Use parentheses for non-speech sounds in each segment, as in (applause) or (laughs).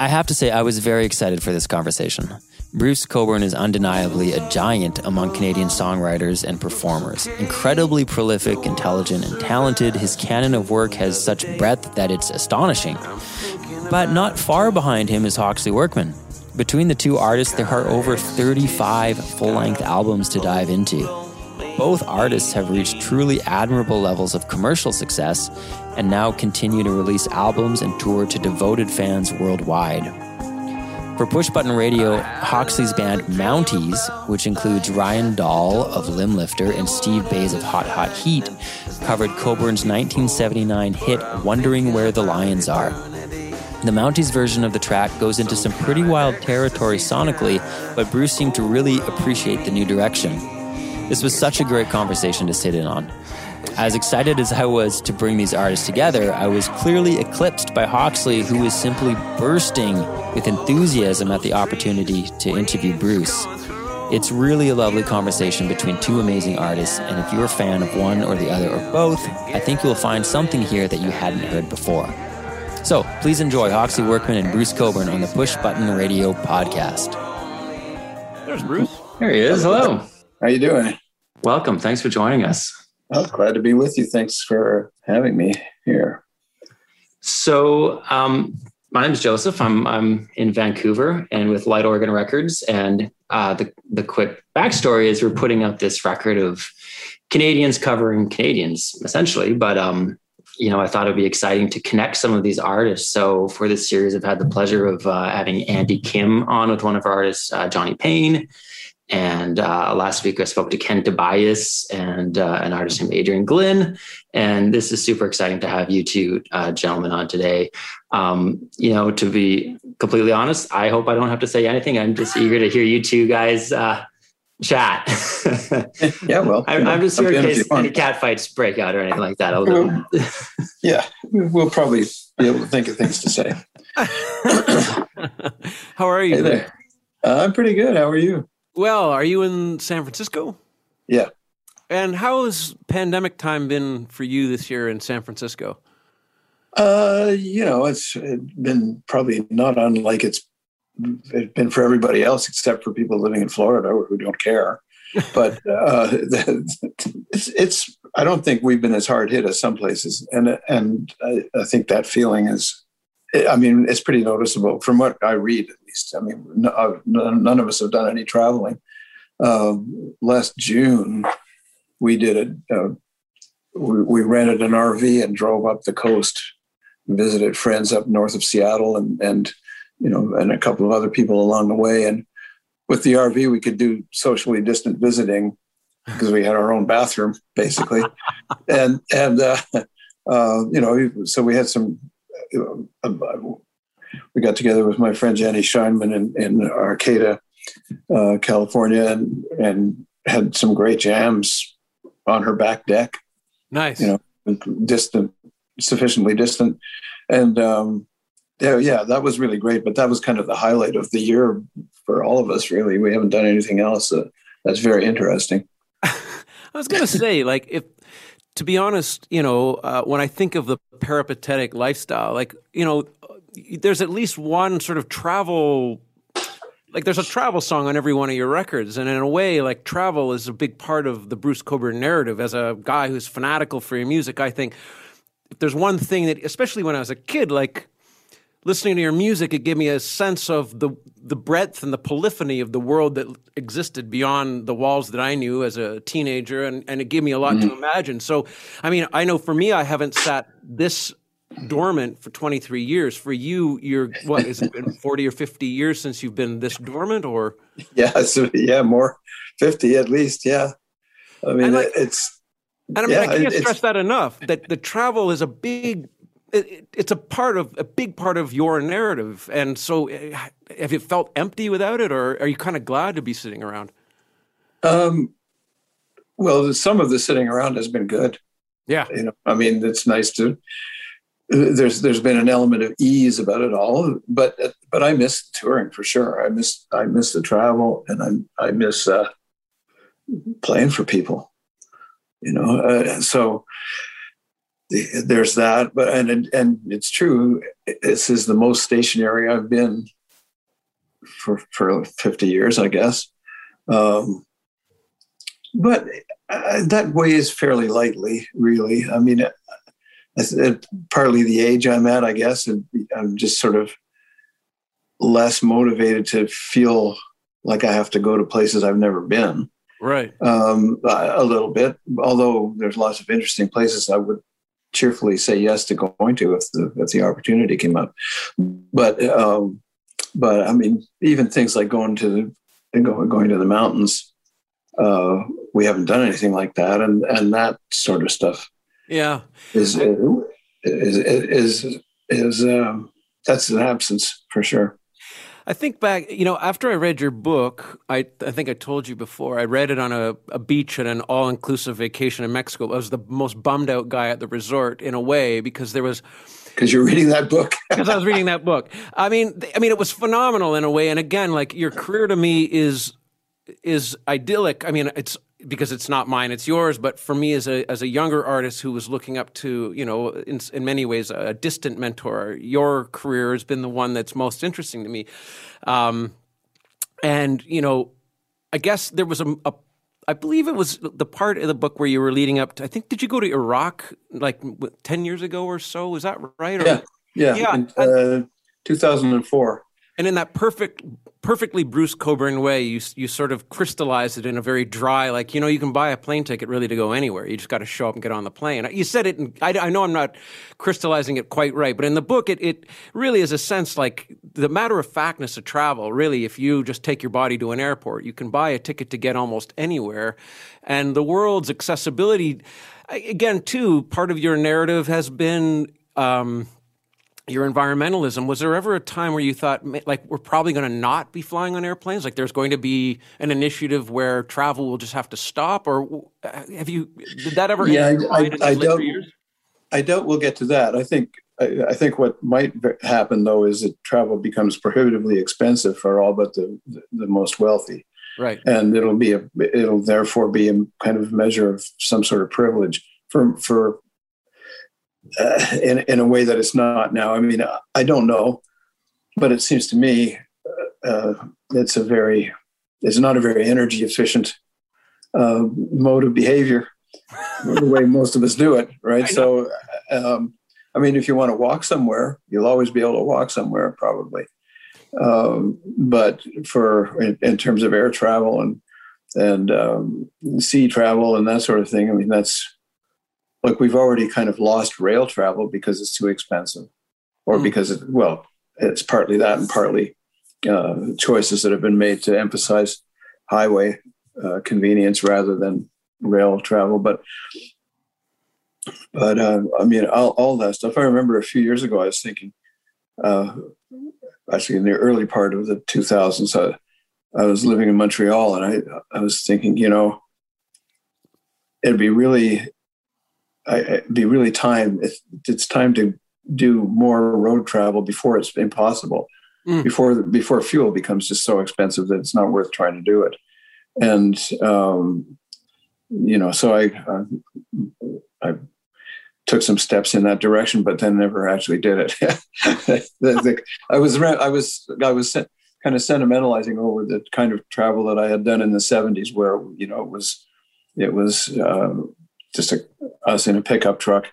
I have to say, I was very excited for this conversation. Bruce Cockburn is undeniably a giant among Canadian songwriters and performers. Incredibly prolific, intelligent, and talented, his canon of work has such breadth that it's astonishing. But not far behind him is Hawksley Workman. Between the two artists, there are over 35 full length albums to dive into. Both artists have reached truly admirable levels of commercial success and now continue to release albums and tour to devoted fans worldwide. For Push Button Radio, Hawksley's band Mounties, which includes Ryan Dahl of Limblifter and Steve Bays of Hot Hot Heat, covered Cockburn's 1979 hit Wondering Where the Lions Are. The Mounties version of the track goes into some pretty wild territory sonically, but Bruce seemed to really appreciate the new direction. This was such a great conversation to sit in on. As excited as I was to bring these artists together, I was clearly eclipsed by Hawksley, who was simply bursting with enthusiasm at the opportunity to interview Bruce. It's really a lovely conversation between two amazing artists, and if you're a fan of one or the other or both, I think you'll find something here that you hadn't heard before. So please enjoy Hawksley Workman and Bruce Cockburn on the Push Button Radio podcast. There's Bruce. There he is. Hello. How you doing? Welcome. Thanks for joining us. Oh, glad to be with you. Thanks for having me here. So, um, my name is Joseph. I'm I'm in Vancouver and with Light Organ Records. And uh, the the quick backstory is we're putting out this record of Canadians covering Canadians, essentially. But um, you know, I thought it'd be exciting to connect some of these artists. So for this series, I've had the pleasure of uh, having Andy Kim on with one of our artists, uh, Johnny Payne. And uh, last week I spoke to Ken Tobias and uh, an artist named Adrian Glynn. And this is super exciting to have you two uh, gentlemen on today. Um, you know, to be completely honest, I hope I don't have to say anything. I'm just eager to hear you two guys uh, chat. (laughs) yeah, well, I'm, I'm just here in case any cat fights break out or anything like that. Well, yeah, we'll probably be able to think of things to say. (laughs) How are you? Hey there. Uh, I'm pretty good. How are you? Well, are you in San Francisco? Yeah. And how has pandemic time been for you this year in San Francisco? Uh, you know, it's been probably not unlike it's it's been for everybody else except for people living in Florida who don't care. (laughs) But uh, (laughs) it's, it's I don't think we've been as hard hit as some places, and and I, I think that feeling is. I mean, it's pretty noticeable from what I read, least. I mean, no, none of us have done any traveling. Uh, last June, we did a, we, we rented an RV and drove up the coast, visited friends up north of Seattle, and and you know, and a couple of other people along the way. And with the RV, we could do socially distant visiting because we had our own bathroom basically, (laughs) and and uh, uh, you know, so we had some. Uh, we got together with my friend Jenny Scheinman in, in Arcata, uh, California, and and had some great jams on her back deck. Nice, you know, distant, sufficiently distant, and um, yeah, yeah, that was really great. But that was kind of the highlight of the year for all of us. Really, we haven't done anything else that, that's very interesting. (laughs) I was going to say, like, if to be honest, you know, uh, when I think of the peripatetic lifestyle, like, you know, there's at least one sort of travel like there's a travel song on every one of your records and in a way like travel is a big part of the bruce cockburn narrative as a guy who's fanatical for your music i think there's one thing that especially when i was a kid like listening to your music it gave me a sense of the the breadth and the polyphony of the world that existed beyond the walls that i knew as a teenager and, and it gave me a lot mm-hmm. to imagine so i mean i know for me i haven't sat this dormant for 23 years. For you, you're what is it been 40 or 50 years since you've been this dormant, or (laughs) yeah, so, yeah, more 50 at least. Yeah, I mean like, it's. And I mean, yeah, I can't stress that enough. That the travel is a big. It, it's a part of a big part of your narrative, and so eh, have you felt empty without it, or are you kind of glad to be sitting around? Um, well, some of the sitting around has been good. Yeah, you know, I mean, it's nice to there's there's been an element of ease about it all, but but I miss touring for sure. I miss I miss the travel, and I I miss uh, playing for people. You know, uh, so there's that. But and and it's true. This is the most stationary I've been for for 50 years, I guess. Um, but uh, that weighs fairly lightly, really. I mean, partly the age I'm at, I guess, and I'm just sort of less motivated to feel like I have to go to places I've never been. Right. Um, a little bit, although there's lots of interesting places I would cheerfully say yes to going to if the if the opportunity came up. But um, but I mean, even things like going to the going going to the mountains, uh, we haven't done anything like that, and and that sort of stuff yeah, is is is is, um, that's an absence for sure. I think back, you know, after I read your book, I, I think I told you before, I read it on a, a beach at an all inclusive vacation in Mexico. I was the most bummed out guy at the resort in a way because there was. Because you're reading that book. (laughs) Because I was reading that book. I mean, I mean, it was phenomenal in a way. And again, like your career to me is is idyllic. I mean, it's because it's not mine, it's yours. But for me, as a as a younger artist who was looking up to, you know, in, in many ways a distant mentor, your career has been the one that's most interesting to me. Um, and you know, I guess there was a, a I believe it was the part of the book where you were leading up to. I think did you go to Iraq like ten years ago or so? Is that right? Or, yeah, yeah, yeah. In, uh, 2004. And in that perfect perfectly Bruce Cockburn way, you you sort of crystallize it in a very dry, like you know, you can buy a plane ticket really to go anywhere. You just got to show up and get on the plane. You said it, and I, I, know I'm not crystallizing it quite right, but in the book, it it really is a sense like the matter of factness of travel. Really, if you just take your body to an airport, you can buy a ticket to get almost anywhere, and the world's accessibility. Again, too, part of your narrative has been. Um, your environmentalism was there ever a time where you thought like we're probably going to not be flying on airplanes? Like there's going to be an initiative where travel will just have to stop? Or uh, have you did that ever yeah I, I, I don't i don't we'll get to that. I think I, I, think what might happen though is that travel becomes prohibitively expensive for all but the the, the most wealthy. Right. And it'll be a it'll therefore be a kind of measure of some sort of privilege. For for uh, in, in a way that it's not now. I mean, I don't know, but it seems to me uh, it's a very, it's not a very energy efficient uh, mode of behavior, the way most of us do it, right? So, um, I mean, if you want to walk somewhere, you'll always be able to walk somewhere, probably. Um, but for in, in, terms of air travel and and um, sea travel and that sort of thing, I mean, that's like we've already kind of lost rail travel because it's too expensive, or mm. because it well, it's partly that and partly uh, choices that have been made to emphasize highway uh, convenience rather than rail travel. But but uh, I mean, all, all, that stuff. I remember a few years ago, I was thinking, uh, actually in the early part of the 2000s, I, I was living in Montreal, and I I was thinking, you know, it'd be really, I, be really time. it's time to do more road travel before it's impossible, mm. before before fuel becomes just so expensive that it's not worth trying to do it. And um, you know, so I, I, I took some steps in that direction, but then never actually did it. (laughs) the, the, I was I was I was kind of sentimentalizing over the kind of travel that I had done in the '70s, where you know it was it was uh, just a, us in a pickup truck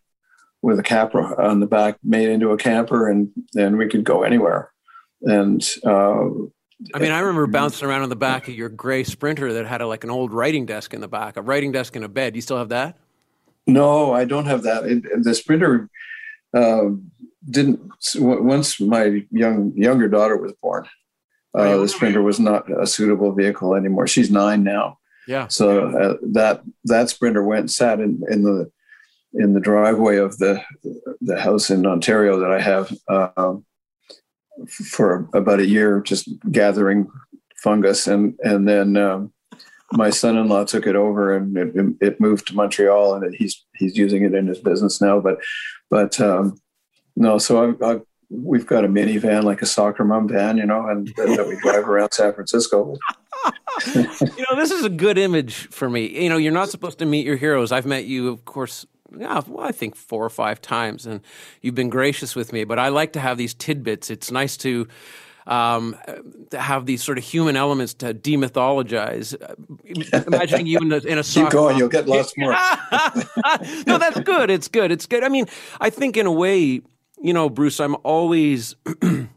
with a capra on the back made into a camper, and then we could go anywhere. And uh, I mean, I remember bouncing around on the back of your gray Sprinter that had a, like an old writing desk in the back, a writing desk and a bed. Do you still have that? No, I don't have that. It, the Sprinter uh, didn't. Once my young younger daughter was born, uh, the Sprinter was not a suitable vehicle anymore. She's nine now. Yeah. So uh, that that Sprinter went and sat in, in the in the driveway of the the house in Ontario that I have um, for about a year, just gathering fungus, and and then um, my son-in-law took it over, and it, it, moved to Montreal, and he's he's using it in his business now. But but um, no, so I, I, we've got a minivan, like a soccer mom van, you know, and that we drive around San Francisco. You know, this is a good image for me. You know, you're not supposed to meet your heroes. I've met you, of course, yeah, well, I think four or five times, and you've been gracious with me. But I like to have these tidbits. It's nice to. Um, to have these sort of human elements to demythologize. Imagining you in a, in a (laughs) keep going, you'll get lots more. (laughs) no, that's good. It's good. It's good. I mean, I think in a way, you know, Bruce, I'm always. (clears throat)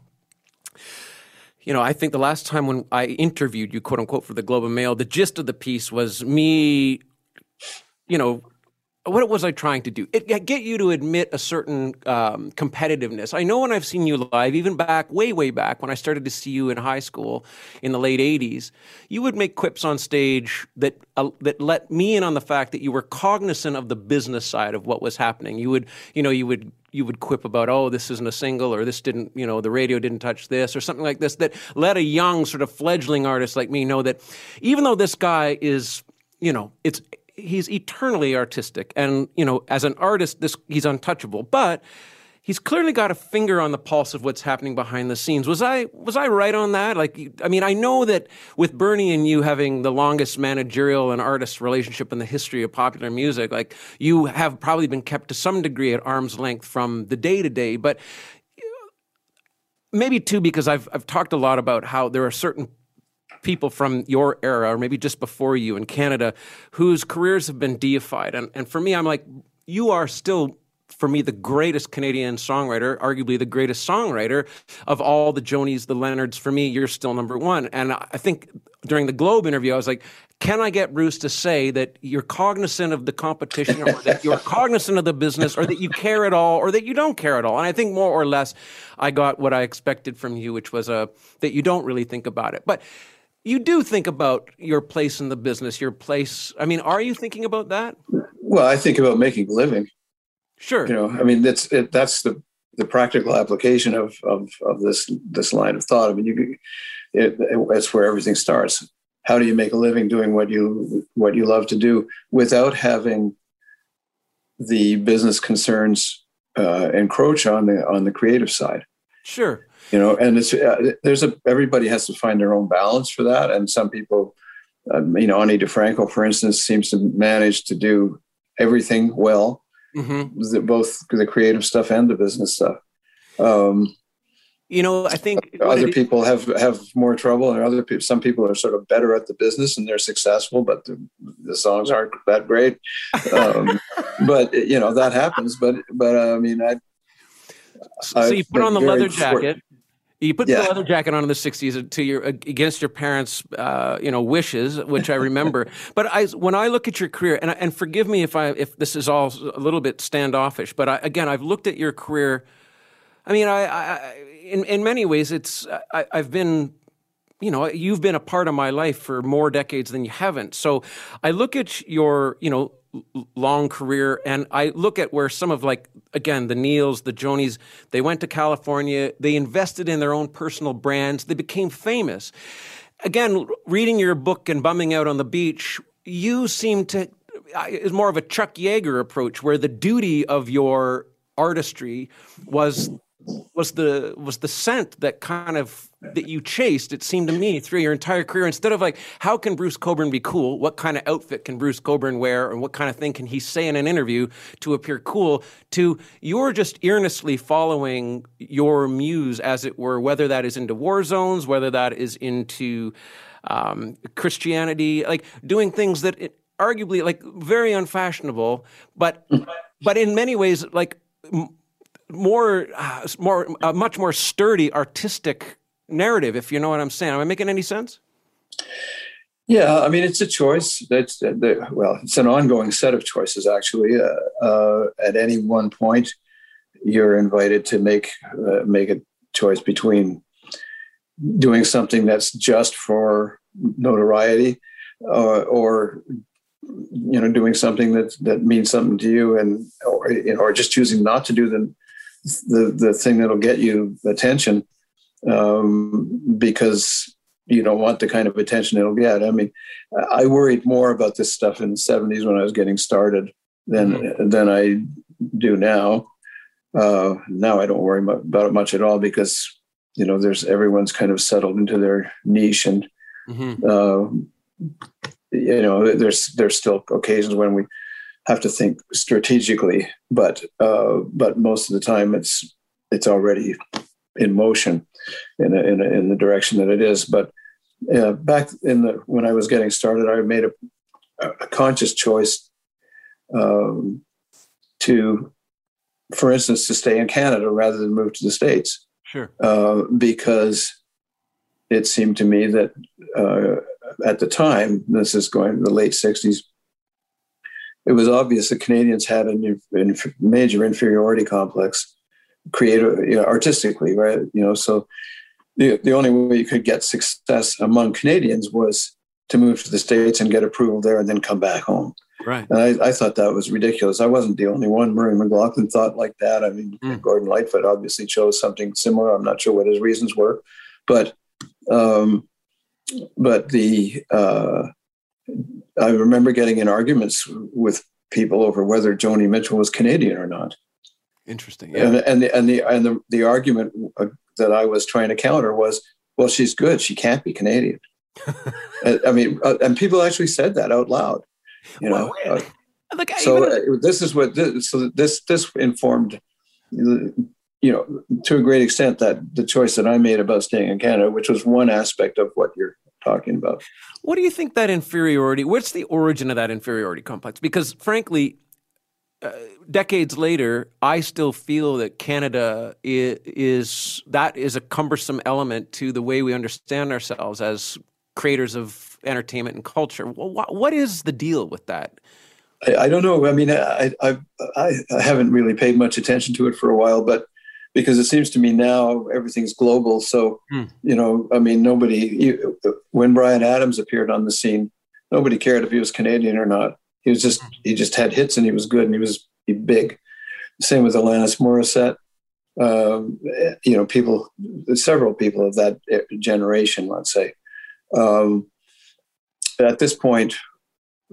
you know, I think the last time when I interviewed you, quote unquote, for the Globe and Mail, the gist of the piece was me, you know, what it was I trying to do? It, get you to admit a certain um, competitiveness. I know when I've seen you live, even back, way, way back, when I started to see you in high school in the late '80s, you would make quips on stage that uh, that let me in on the fact that you were cognizant of the business side of what was happening. You would, you know, you would you would quip about, oh, this isn't a single, or this didn't, you know, the radio didn't touch this, or something like this. That let a young sort of fledgling artist like me know that even though this guy is you know, it's he's eternally artistic, and you know, as an artist, this he's untouchable. But he's clearly got a finger on the pulse of what's happening behind the scenes. Was I was I right on that? Like, I mean, I know that with Bernie and you having the longest managerial and artist relationship in the history of popular music, like you have probably been kept to some degree at arm's length from the day to day, but. Maybe too, because I've I've talked a lot about how there are certain people from your era, or maybe just before you in Canada, whose careers have been deified. And, and for me, I'm like, you are still for me the greatest Canadian songwriter, arguably the greatest songwriter of all the Jonies, the Leonards. For me, you're still number one. And I think during the Globe interview, I was like, can I get Bruce to say that you're cognizant of the competition or that you're (laughs) cognizant of the business or that you care at all or that you don't care at all? And I think more or less I got what I expected from you, which was a, uh, that you don't really think about it. But you do think about your place in the business, your place. I mean, are you thinking about that? Well, I think about making a living. Sure. You know, I mean, that's it, that's the the practical application of, of of this this line of thought. I mean, you it, it, that's where everything starts. How do you make a living doing what you what you love to do without having the business concerns uh, encroach on the on the creative side? Sure you know and it's uh, there's a everybody has to find their own balance for that and some people um, you know ani difranco for instance seems to manage to do everything well mm-hmm. both the creative stuff and the business stuff? Um, you know i think other people have have more trouble? And other people some people are sort of better at the business and they're successful but the, the songs aren't that great. Um, (laughs) but you know that happens but but uh, i mean i so, so you put on the leather jacket You put Yeah. the leather jacket on in the '60s to your against your parents' uh, you know wishes, which I remember. (laughs) but I, when I look at your career, and and forgive me if I if this is all a little bit standoffish, but I, again, I've looked at your career. I mean, I, I in in many ways, it's I, I've been you know you've been a part of my life for more decades than you haven't so i look at your you know long career and i look at where some of like again the neils the jonies they went to california they invested in their own personal brands they became famous. Again reading your book and bumming out on the beach you seem to is more of a chuck yeager approach where the duty of your artistry was was the was the scent that kind of that you chased it seemed to me through your entire career. Instead of like how can bruce cockburn be cool? What kind of outfit can bruce cockburn wear? And what kind of thing can he say in an interview to appear cool? To you're just earnestly following your muse as it were whether that is into war zones whether that is into um, christianity like doing things that it, arguably like very unfashionable but but in many ways like m- more, uh, more, a much more sturdy artistic narrative. If you know what I'm saying, am I making any sense? Yeah, I mean, it's a choice. That's well, it's an ongoing set of choices. Actually, uh, uh, at any one point, you're invited to make uh, make a choice between doing something that's just for notoriety, uh, or you know, doing something that that means something to you, and or you know, or just choosing not to do the the the thing that'll get you attention um, because you don't want the kind of attention it'll get. I mean, I worried more about this stuff in the '70s when I was getting started than mm-hmm. than I do now. Uh, now I don't worry about it much at all because you know there's everyone's kind of settled into their niche and mm-hmm. uh, you know there's there's still occasions when we have to think strategically, but uh, but most of the time it's it's already in motion in a, in, a, in the direction that it is. But uh, back in the when I was getting started, I made a, a conscious choice um, to, for instance, to stay in Canada rather than move to the states. Sure, uh, because it seemed to me that uh, at the time, this is going the late '60s, it was obvious that Canadians had a major inferiority complex, creative, you know, artistically, right? You know, so the the only way you could get success among Canadians was to move to the states and get approval there, and then come back home. Right. And I, I thought that was ridiculous. I wasn't the only one. Murray McLauchlan thought like that. I mean, mm. Gordon Lightfoot obviously chose something similar. I'm not sure what his reasons were, but um, but the uh, I remember getting in arguments with people over whether Joni Mitchell was Canadian or not. Interesting. Yeah. And, and the and the and the, the argument uh, that I was trying to counter was, well, she's good. She can't be Canadian. (laughs) I mean, uh, and people actually said that out loud. You know. Well, uh, Look, so even... this is what this, so this this informed you know to a great extent that the choice that I made about staying in Canada, which was one aspect of what you're talking about. What do you think that inferiority? What's the origin of that inferiority complex? Because frankly, uh, decades later, I still feel that Canada is, is, that is a cumbersome element to the way we understand ourselves as creators of entertainment and culture. What, what is the deal with that? I, I don't know. I mean, I, I I haven't really paid much attention to it for a while, but because it seems to me now everything's global. So, Hmm. you know, I mean, nobody, when Bryan Adams appeared on the scene, nobody cared if he was Canadian or not. He was just, he just had hits and he was good and he was big. Same with Alanis Morissette. Um, you know, people, several people of that generation, let's say. Um, at this point,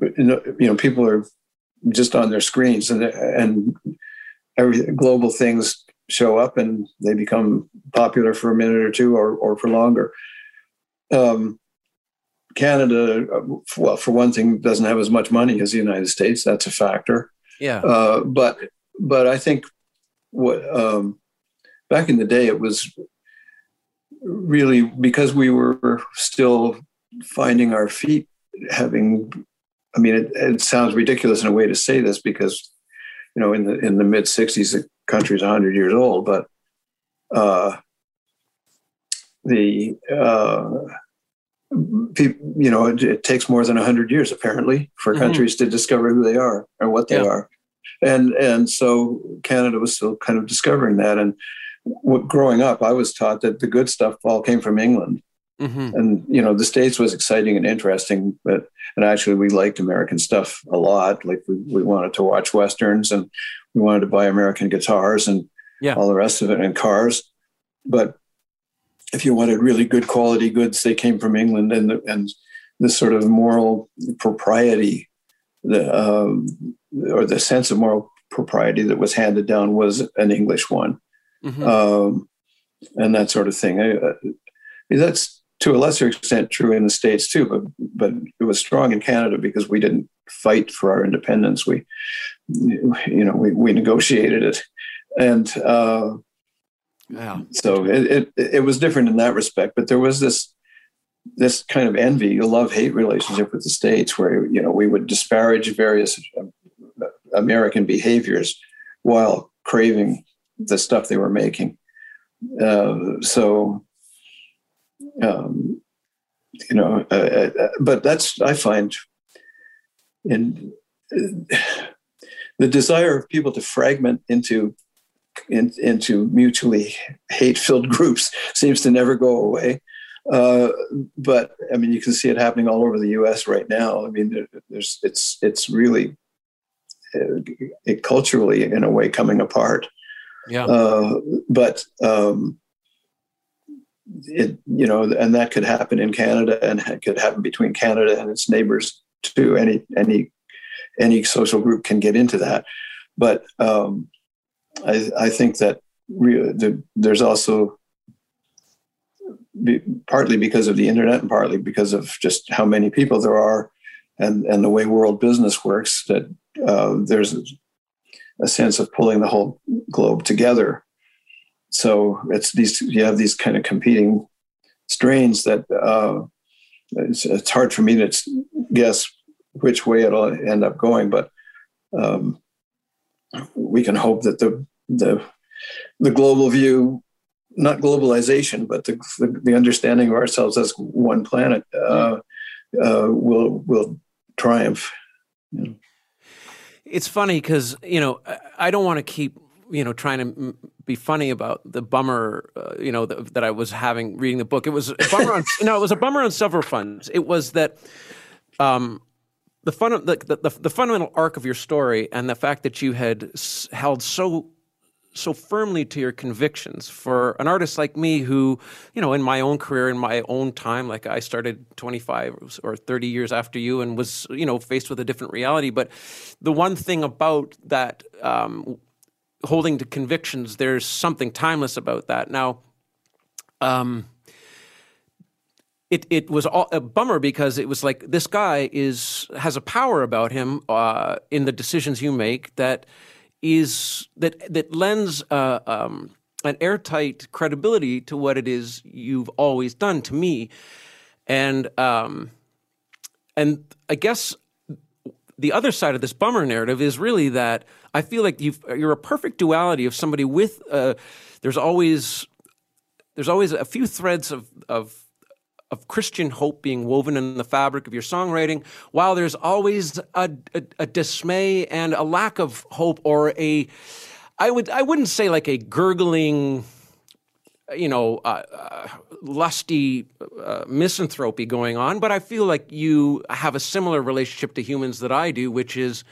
you know, people are just on their screens and, and every global things show up and they become popular for a minute or two or, or for longer. Um, Canada, well, for one thing, doesn't have as much money as the United States. That's a factor. Yeah. Uh, but but I think what um, back in the day it was really because we were still finding our feet, having. I mean, it, it sounds ridiculous in a way to say this because you know, in the in the mid '60s, the country's 100 years old, but uh, the uh, people, you know, it, it, takes more than hundred years apparently for mm-hmm. countries to discover who they are or what they yeah. are, and and so Canada was still kind of discovering that. And w- growing up, I was taught that the good stuff all came from England, mm-hmm. and you know, the states was exciting and interesting, but and actually we liked American stuff a lot. Like we, we wanted to watch westerns and we wanted to buy American guitars and yeah. all the rest of it and cars, but if you wanted really good quality goods, they came from England, and the, and this sort of moral propriety, the um, or the sense of moral propriety that was handed down was an English one, mm-hmm. um, and that sort of thing. I, I, that's to a lesser extent true in the states too, but but it was strong in Canada because we didn't fight for our independence. We, you know, we we negotiated it, and. Uh, yeah. So it, it, it was different in that respect, but there was this this kind of envy, a love hate relationship with the states, where you know we would disparage various uh, American behaviors while craving the stuff they were making. Uh, so, um, you know, uh, uh, uh but that's I find in the desire of people to fragment into in, into mutually hate-filled groups seems to never go away. Uh, but I mean, you can see it happening all over the U.S. right now. I mean, there's it's it's really uh, it culturally in a way coming apart. Yeah. Uh, but um, it you know, and that could happen in Canada, and it could happen between Canada and its neighbors too. Any any any social group can get into that, but um, I, I think that re- the, there's also be, partly because of the internet and partly because of just how many people there are and, and the way world business works that uh, there's a, a sense of pulling the whole globe together. So it's these you have these kind of competing strains that uh, it's, it's, hard for me to guess which way it'll end up going, but um, we can hope that the the the global view, not globalization, but the the, the understanding of ourselves as one planet uh, uh, will will triumph. It's funny because you know I don't want to keep you know trying to be funny about the bummer uh, you know that, I was having reading the book. It was a bummer on (laughs) no, it was a bummer on several fronts. It was that. Um, the, fun, the, the, the fundamental arc of your story and the fact that you had held so so firmly to your convictions for an artist like me who you know in my own career in my own time like i started 25 or 30 years after you and was you know faced with a different reality but the one thing about that um, holding to convictions there's something timeless about that. Now um, it it was all, a bummer because it was like this guy is has a power about him uh, in the decisions you make that is that that lends uh, um, an airtight credibility to what it is you've always done to me, and um, and I guess the other side of this bummer narrative is really that I feel like you are a perfect duality of somebody with uh, there's always there's always a few threads of of of Christian hope being woven in the fabric of your songwriting, while there's always a, a, a, dismay and a lack of hope, or a, I would I wouldn't say like a gurgling, you know, uh, uh, lusty uh, misanthropy going on, but I feel like you have a similar relationship to humans that I do, which is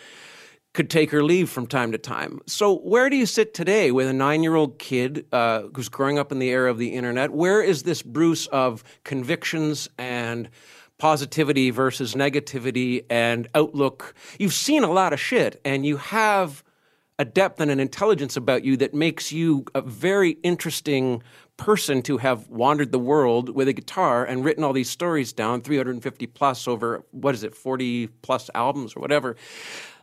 could take or leave from time to time. So, where do you sit today with a nine year old kid uh, who's growing up in the era of the internet? Where is this Bruce of convictions and positivity versus negativity and outlook? You've seen a lot of shit, and you have a depth and an intelligence about you that makes you a very interesting person to have wandered the world with a guitar and written all these stories down 350 plus over what is it 40 plus albums or whatever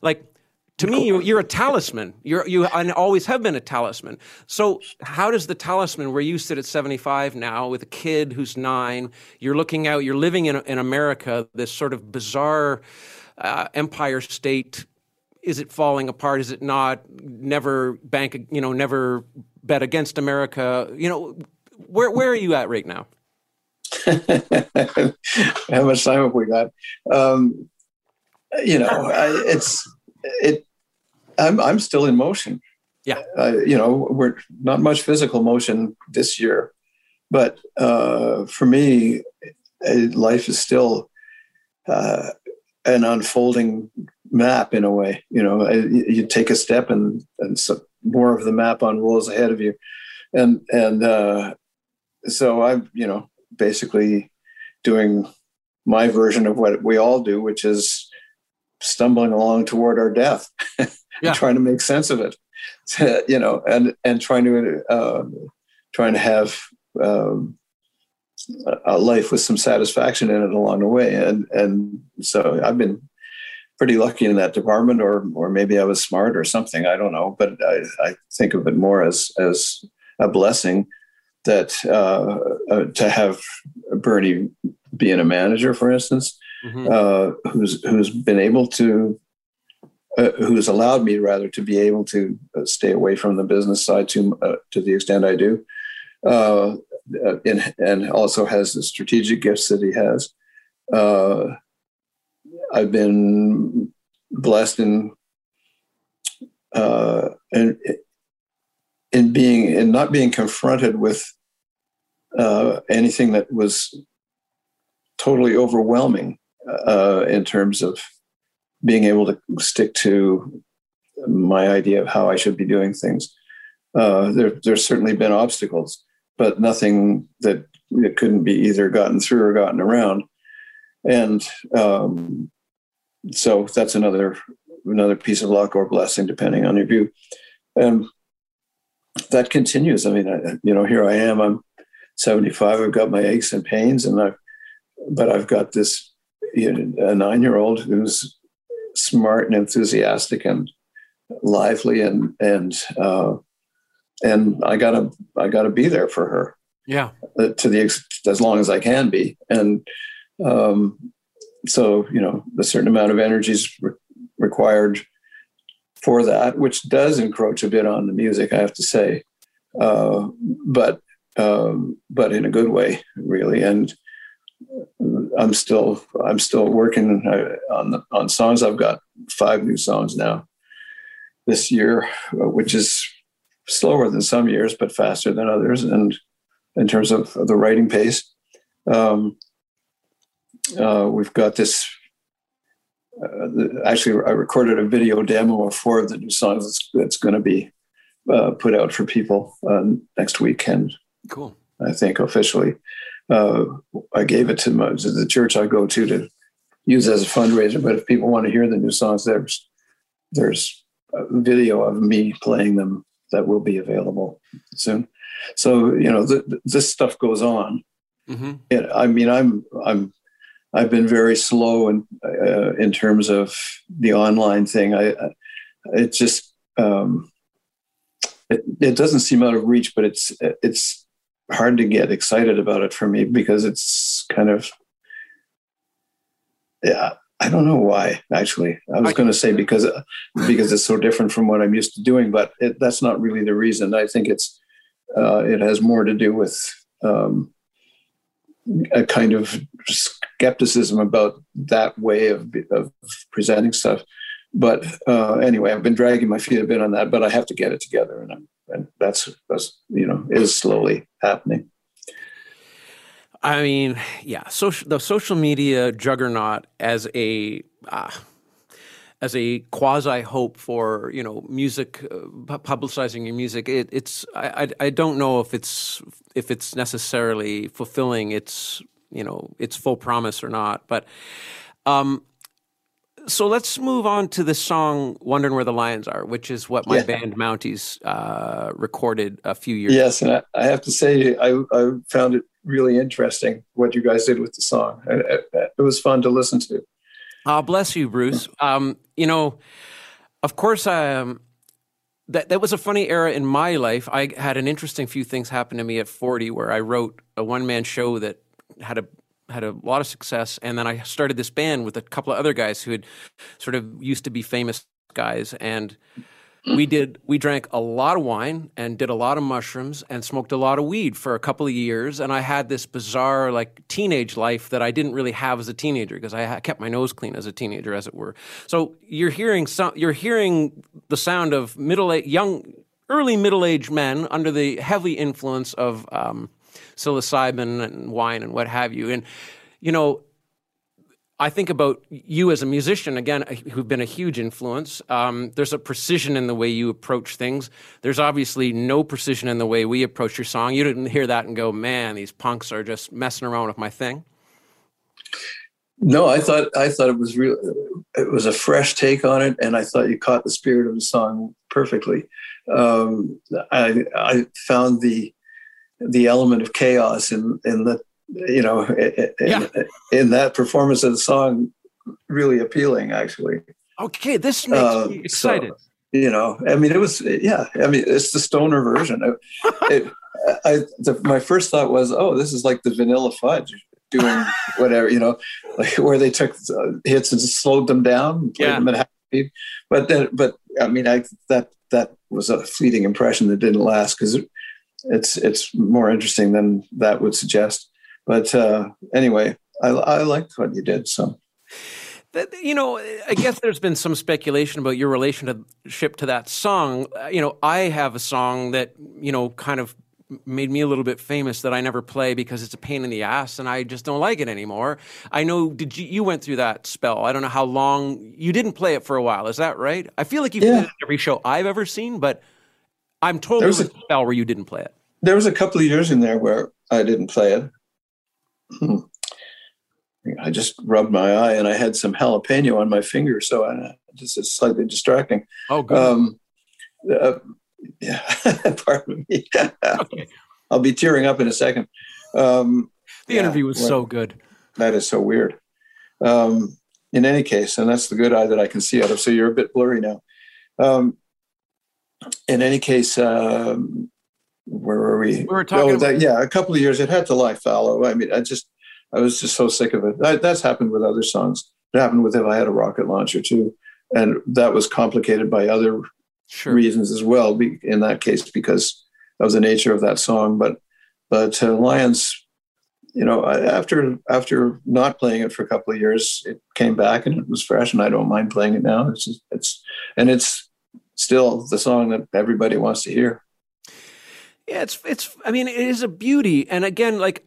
like to me, you, you're a talisman. You're, you and always have been a talisman. So, how does the talisman, where you sit at 75 now with a kid who's nine, you're looking out, you're living in, in America, this sort of bizarre uh, empire state. Is it falling apart? Is it not? Never bank, you know, never bet against America. You know, where where are you at right now? (laughs) How much time have we got? Um, you know, I, it's it. I'm I'm still in motion. Yeah. Uh, you know, we're not much physical motion this year, but uh, for me, life is still uh, an unfolding map in a way. You know, you take a step and and so more of the map unrolls ahead of you, and and uh, so I'm you know basically doing my version of what we all do, which is stumbling along toward our death, (laughs) yeah. trying to make sense of it, (laughs) you know, and and trying to uh, trying to have um, a life with some satisfaction in it along the way, and and so I've been pretty lucky in that department, or or maybe I was smart or something. I don't know, but I, I think of it more as as a blessing that uh, uh, to have Bernie being a manager, for instance, mm-hmm. uh, who's who's been able to, uh, who's allowed me rather to be able to uh, stay away from the business side to uh, to the extent I do, and and also has the strategic gifts that he has. I've been blessed in and in being in not being confronted with uh, anything that was totally overwhelming uh, in terms of being able to stick to my idea of how I should be doing things. Uh, there, there's certainly been obstacles, but nothing that it couldn't be either gotten through or gotten around. And um, so that's another another piece of luck or blessing, depending on your view. And that continues. I mean, I, you know, here I am. I'm 75. I've got my aches and pains, and I've but I've got this you know, a nine year old who's smart and enthusiastic and lively and and uh, and I gotta I gotta be there for her. Yeah, uh, to the as long as I can be, and um, so you know a certain amount of energy is re- required for that, which does encroach a bit on the music, I have to say, uh, but um, but in a good way, really. And I'm still I'm still working uh, on the, on songs. I've got five new songs now this year, uh, which is slower than some years, but faster than others. And in terms of the writing pace, um, uh, we've got this uh, actually, I recorded a video demo of four of the new songs that's, that's going to be uh, put out for people uh, next weekend. Cool. I think officially. Uh, I gave it to, my, to, the church I go to to use as a fundraiser. But if people want to hear the new songs, there's there's a video of me playing them that will be available soon. So you know, the, this stuff goes on. Mm-hmm. I mean, I'm I'm I've been very slow in uh, in terms of the online thing. I, I it just um, it, it doesn't seem out of reach, but it's it's hard to get excited about it for me because it's kind of yeah I don't know why actually. I was going to say because because it's so different from what I'm used to doing, but it, that's not really the reason. I think it's uh, it has more to do with um, a kind of skepticism about that way of, of presenting stuff. But uh, anyway, I've been dragging my feet a bit on that, but I have to get it together, and, I'm, and that's that's you know is slowly happening. I mean, yeah, social the social media juggernaut as a uh, as a quasi hope for you know music uh, publicizing your music it, it's I, I don't know if it's if it's necessarily fulfilling its you know its full promise or not but um so let's move on to the song "Wondering Where the Lions Are," which is what my yeah. band Mounties uh, recorded a few years. Yes, ago. and I, I, have to say, I, I, found it really interesting what you guys did with the song. It, it was fun to listen to. Oh, bless you, Bruce. (laughs) Um, you know, of course, um, that that was a funny era in my life. I had an interesting few things happen to me at 40 where I wrote a one man show that had a had a lot of success, and then I started this band with a couple of other guys who had sort of used to be famous guys, and we did we drank a lot of wine and did a lot of mushrooms and smoked a lot of weed for a couple of years and i had this bizarre like teenage life that i didn't really have as a teenager because i kept my nose clean as a teenager as it were. So you're hearing so, you're hearing the sound of middle young early middle-aged men under the heavy influence of um, psilocybin and wine and what have you and you know I think about you as a musician, again, who've been a huge influence. Um, there's a precision in the way you approach things. There's obviously no precision in the way we approach your song. You didn't hear that and go, man, these punks are just messing around with my thing. No, I thought I thought it was real. It was a fresh take on it, and I thought you caught the spirit of the song perfectly. Um, I I found the the element of chaos in in the you know, in, yeah. in that performance of the song, really appealing, actually. Okay, this makes uh, me excited. So, you know, I mean, it was, yeah, I mean, it's the stoner version. (laughs) It, I, the, my first thought was, oh, this is like the Vanilla Fudge doing (laughs) whatever, you know, like where they took uh, hits and slowed them down, played yeah. them at half speed. But then, but I mean, I that that was a fleeting impression that didn't last because it's it's more interesting than that would suggest. But uh, anyway, I, I liked what you did. So. You know, I guess there's been some speculation about your relationship to that song. Uh, you know, I have a song that, you know, kind of made me a little bit famous that I never play because it's a pain in the ass and I just don't like it anymore. I know did you you went through that spell. I don't know how long you didn't play it for a while. Is that right? I feel like you've yeah. played every show I've ever seen, but I'm totally there was a spell where you didn't play it. There was a couple of years in there where I didn't play it. Hmm. I just rubbed my eye and I had some jalapeno on my finger, so I just it's slightly distracting. Oh, good. Um, uh, yeah, (laughs) pardon me. okay. I'll be tearing up in a second. Um, the yeah, interview was well, so good. That is so weird. Um, in any case, and that's the good eye that I can see out of. So you're a bit blurry now. Um, in any case, um, where were we? We were talking. Oh, that, yeah, a couple of years. It had to lie fallow. I mean, I just, I was just so sick of it. That, that's happened with other songs. It happened with if I had a rocket launcher too, and that was complicated by other sure. reasons as well. In that case, because of the nature of that song. But, but uh, Lions, you know, after after not playing it for a couple of years, it came back and it was fresh, and I don't mind playing it now. It's just, it's and it's still the song that everybody wants to hear. Yeah, it's it's. I mean, it is a beauty, and again, like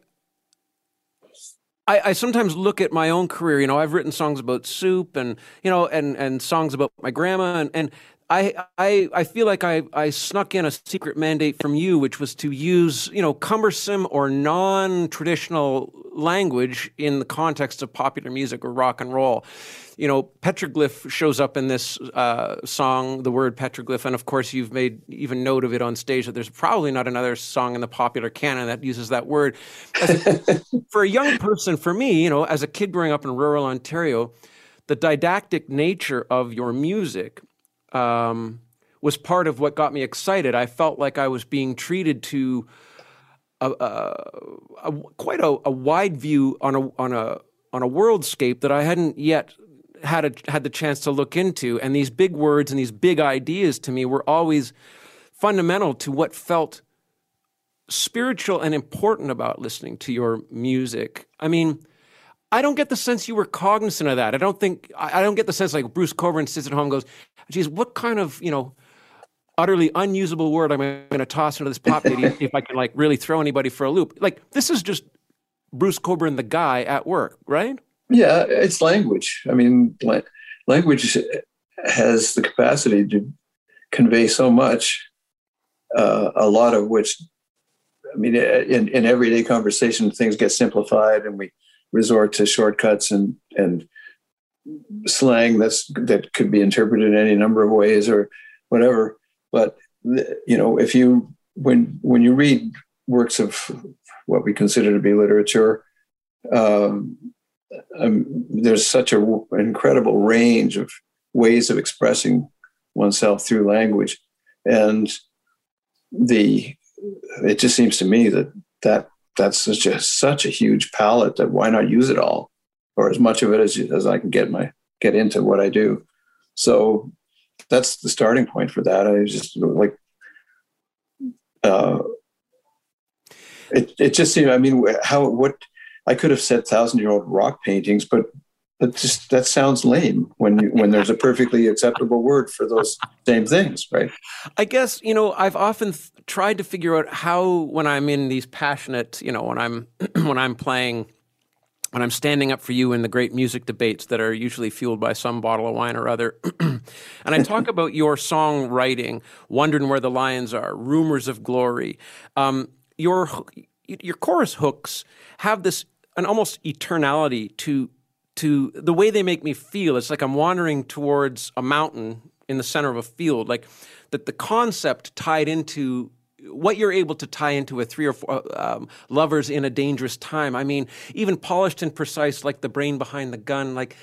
I, I, sometimes look at my own career. You know, I've written songs about soup, and you know, and and songs about my grandma, and and I, I, I feel like I, I snuck in a secret mandate from you, which was to use, you know, cumbersome or non-traditional language in the context of popular music or rock and roll. You know, petroglyph shows up in this uh, song, the word petroglyph, and of course you've made even note of it on stage that there's probably not another song in the popular canon that uses that word. A, (laughs) for a young person, for me, you know, as a kid growing up in rural Ontario, the didactic nature of your music um, was part of what got me excited. I felt like I was being treated to a, a, a quite a, wide view on a on a on a worldscape that I hadn't yet had a, had the chance to look into. And these big words and these big ideas to me were always fundamental to what felt spiritual and important about listening to your music. I mean, I don't get the sense you were cognizant of that. I don't think I don't get the sense like Bruce Cockburn sits at home and goes, geez, what kind of, you know, utterly unusable word I'm going to toss into this pop lady (laughs) if I can like really throw anybody for a loop? Like this is just Bruce Cockburn, the guy at work, right? Yeah, it's language. I mean, language has the capacity to convey so much, uh, a lot of which, I mean, in, in everyday conversation, things get simplified and we resort to shortcuts and, and slang that's that could be interpreted in any number of ways or whatever. But you know, if you when when you read works of what we consider to be literature, um, um, there's such an incredible range of ways of expressing oneself through language, and the it just seems to me that that that's such a such a huge palette that why not use it all or as much of it as, as I can get my get into what I do. So that's the starting point for that. I just like, uh, it, it just seemed, I mean, how, what, I could have said thousand year old rock paintings, but that just that sounds lame when you, when there's a perfectly acceptable word for those same things, right? I guess you know I've often th- tried to figure out how when I'm in these passionate, you know, when I'm (clears throat) when I'm playing when I'm standing up for you in the great music debates that are usually fueled by some bottle of wine or other, (clears throat) and I talk about your songwriting, wondering where the lions are, rumors of glory, um, your your chorus hooks have this an almost eternality to to the way they make me feel. It's like I'm wandering towards a mountain in the center of a field, like that the concept tied into what you're able to tie into a three or four um, lovers in a dangerous time. I mean, even polished and precise, like the brain behind the gun. Like,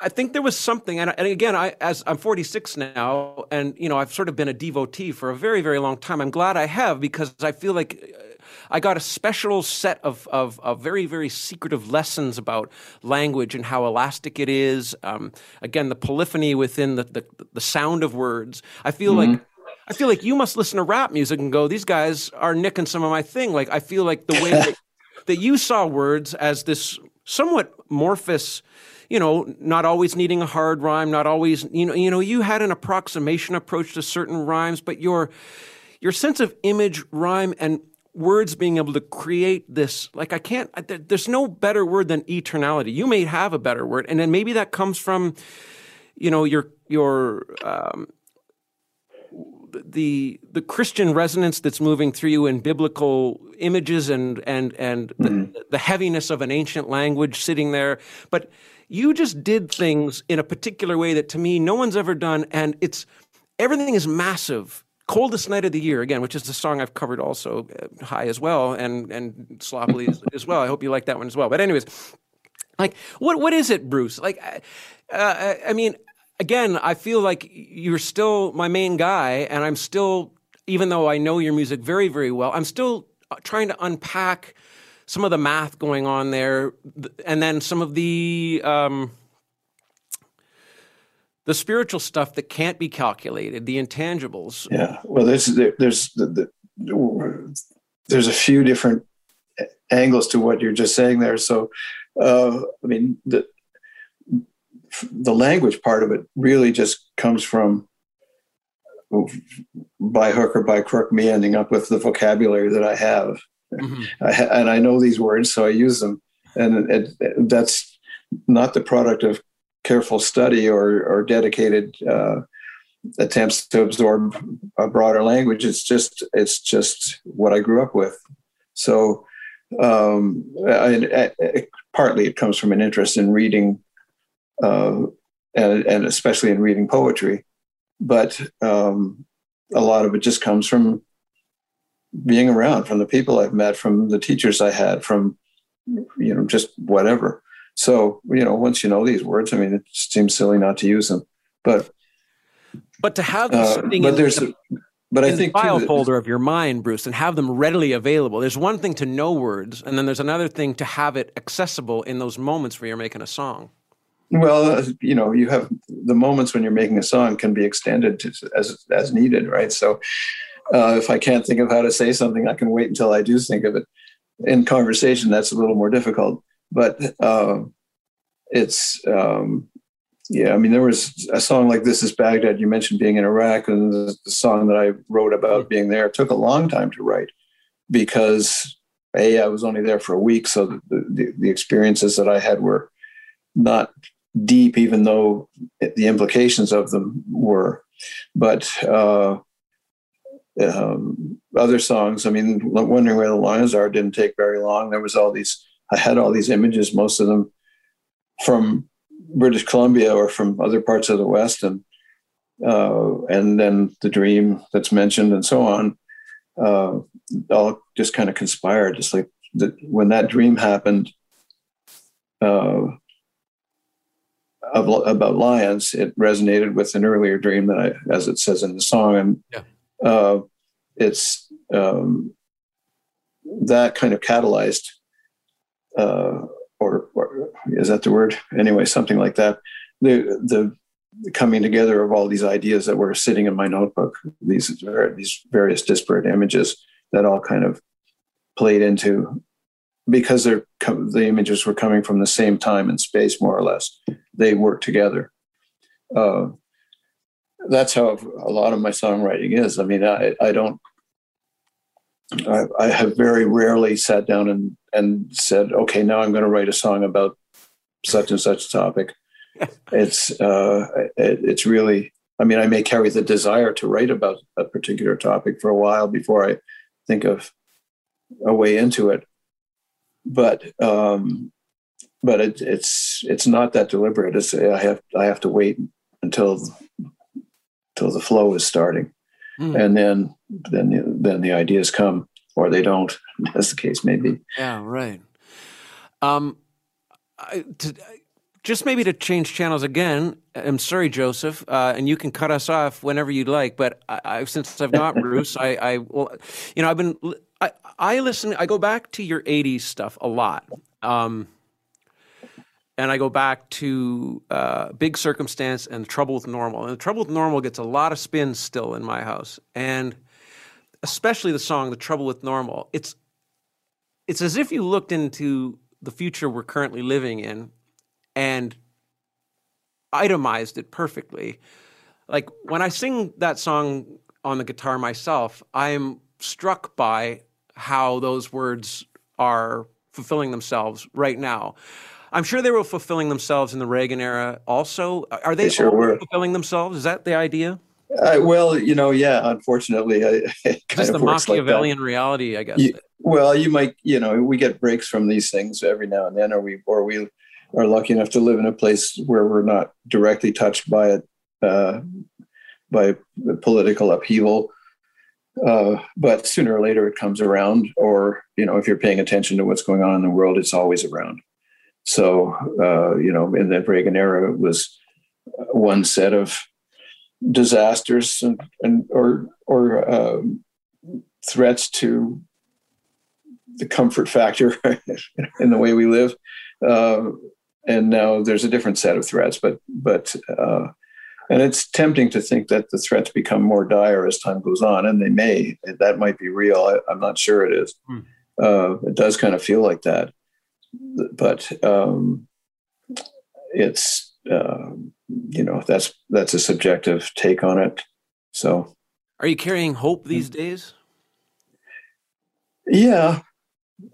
I think there was something, and, and again, I as I'm 46 now, and you know, I've sort of been a devotee for a very, very long time. I'm glad I have because I feel like I got a special set of, of, of, very, very secretive lessons about language and how elastic it is. Um, again, the polyphony within the, the, the, sound of words. I feel mm-hmm. like I feel like you must listen to rap music and go, these guys are nicking some of my thing. Like I feel like the way that, (laughs) that you saw words as this somewhat morphous you know, not always needing a hard rhyme, not always, you know, you know, you had an approximation approach to certain rhymes, but your your sense of image, rhyme, and words being able to create this like i can't there's no better word than eternality you may have a better word and then maybe that comes from you know your your um, the the christian resonance that's moving through you in biblical images and and and mm-hmm. the, the heaviness of an ancient language sitting there but you just did things in a particular way that to me no one's ever done and it's everything is massive Coldest Night of the Year, again, which is the song I've covered also uh, high as well and, and sloppily as, (laughs) as, well. I hope you like that one as well. But, anyways, like, what what is it, Bruce? Like, uh, I mean, again, I feel like you're still my main guy, and I'm still, even though I know your music very, very well, I'm still uh, trying to unpack some of the math going on there, and then some of the. Um, the spiritual stuff that can't be calculated, the intangibles. Yeah, well, there's there's the, the, there's a few different angles to what you're just saying there. So, uh, I mean, the the language part of it really just comes from by hook or by crook me ending up with the vocabulary that I have, mm-hmm. I and I know these words, so I use them, and it, it, that's not the product of careful study or, or dedicated uh, attempts to absorb a broader language. It's just it's just what I grew up with. So um, I, I, partly it comes from an interest in reading, uh, and, and, especially in reading poetry, but um, a lot of it just comes from being around, from the people I've met, from the teachers I had, from you know just whatever. So, you know, once you know these words, I mean, it seems silly not to use them. But but to have them uh, but there's the, but I think file too, folder of your mind, Bruce, and have them readily available. There's one thing to know words, and then there's another thing to have it accessible in those moments where you're making a song. Well, uh, you know, you have the moments when you're making a song can be extended to, as as needed, right? So, uh, if I can't think of how to say something, I can wait until I do think of it. In conversation, that's a little more difficult but uh, it's um, yeah. I mean, there was a song like "This Is Baghdad." You mentioned being in Iraq, and the, the song that I wrote about being there took a long time to write because a I was only there for a week, so the, the, the experiences that I had were not deep, even though the implications of them were. But uh, um, other songs, I mean, "Wondering Where the Lions Are" didn't take very long. There was all these I had all these images, most of them from British Columbia or from other parts of the West, and uh, and then the dream that's mentioned and so on, uh, all just kind of conspired. Just like the, when that dream happened uh, of, about lions, it resonated with an earlier dream that I, as it says in the song, and yeah. Uh, it's um, that kind of catalyzed uh, or, or, is that the word? Anyway, something like that. The the coming together of all these ideas that were sitting in my notebook, these these various disparate images that all kind of played into because they're the images were coming from the same time and space more or less. They work together. Uh, that's how a lot of my songwriting is. I mean, I, I don't. I, I have very rarely sat down and and said, "Okay, now I'm going to write a song about such and such topic." (laughs) it's uh, it, it's really. I mean, I may carry the desire to write about a particular topic for a while before I think of a way into it, but um, but it, it's it's not that deliberate. It's I have I have to wait until until the flow is starting, mm. and then then the, then the ideas come or they don't, (laughs) as the case may be. Yeah, right. Um, I, to, just maybe to change channels again. I'm sorry, Joseph, uh, and you can cut us off whenever you'd like. But I, I, since I've got Bruce, I, I well, you know, I've been I, I listen. I go back to your '80s stuff a lot. Um, and I go back to uh, Big Circumstance and Trouble with Normal. And the Trouble with Normal gets a lot of spins still in my house, and especially the song "The Trouble with Normal." It's it's as if you looked into the future we're currently living in and itemized it perfectly. Like when I sing that song on the guitar myself, I'm struck by how those words are fulfilling themselves right now. I'm sure they were fulfilling themselves in the Reagan era also. Are they, they sure were. fulfilling themselves? Is that the idea? Uh, well, you know, yeah. Unfortunately, I, (laughs) it kind the Machiavellian like reality, I guess. You, well, you might, you know, we get breaks from these things every now and then, or we, or we are lucky enough to live in a place where we're not directly touched by it, uh, by political upheaval. Uh, but sooner or later it comes around, or you know, if you're paying attention to what's going on in the world, it's always around. So uh, you know, in the Reagan era, it was one set of disasters and, and or or um, threats to the comfort factor (laughs) in the way we live. Uh, and now there's a different set of threats, but but uh, and it's tempting to think that the threats become more dire as time goes on, and they may. That might be real. I, am not sure it is. Hmm. Uh, it does kind of feel like that, but um, it's uh, you know that's that's a subjective take on it. So, are you carrying hope these days? Yeah,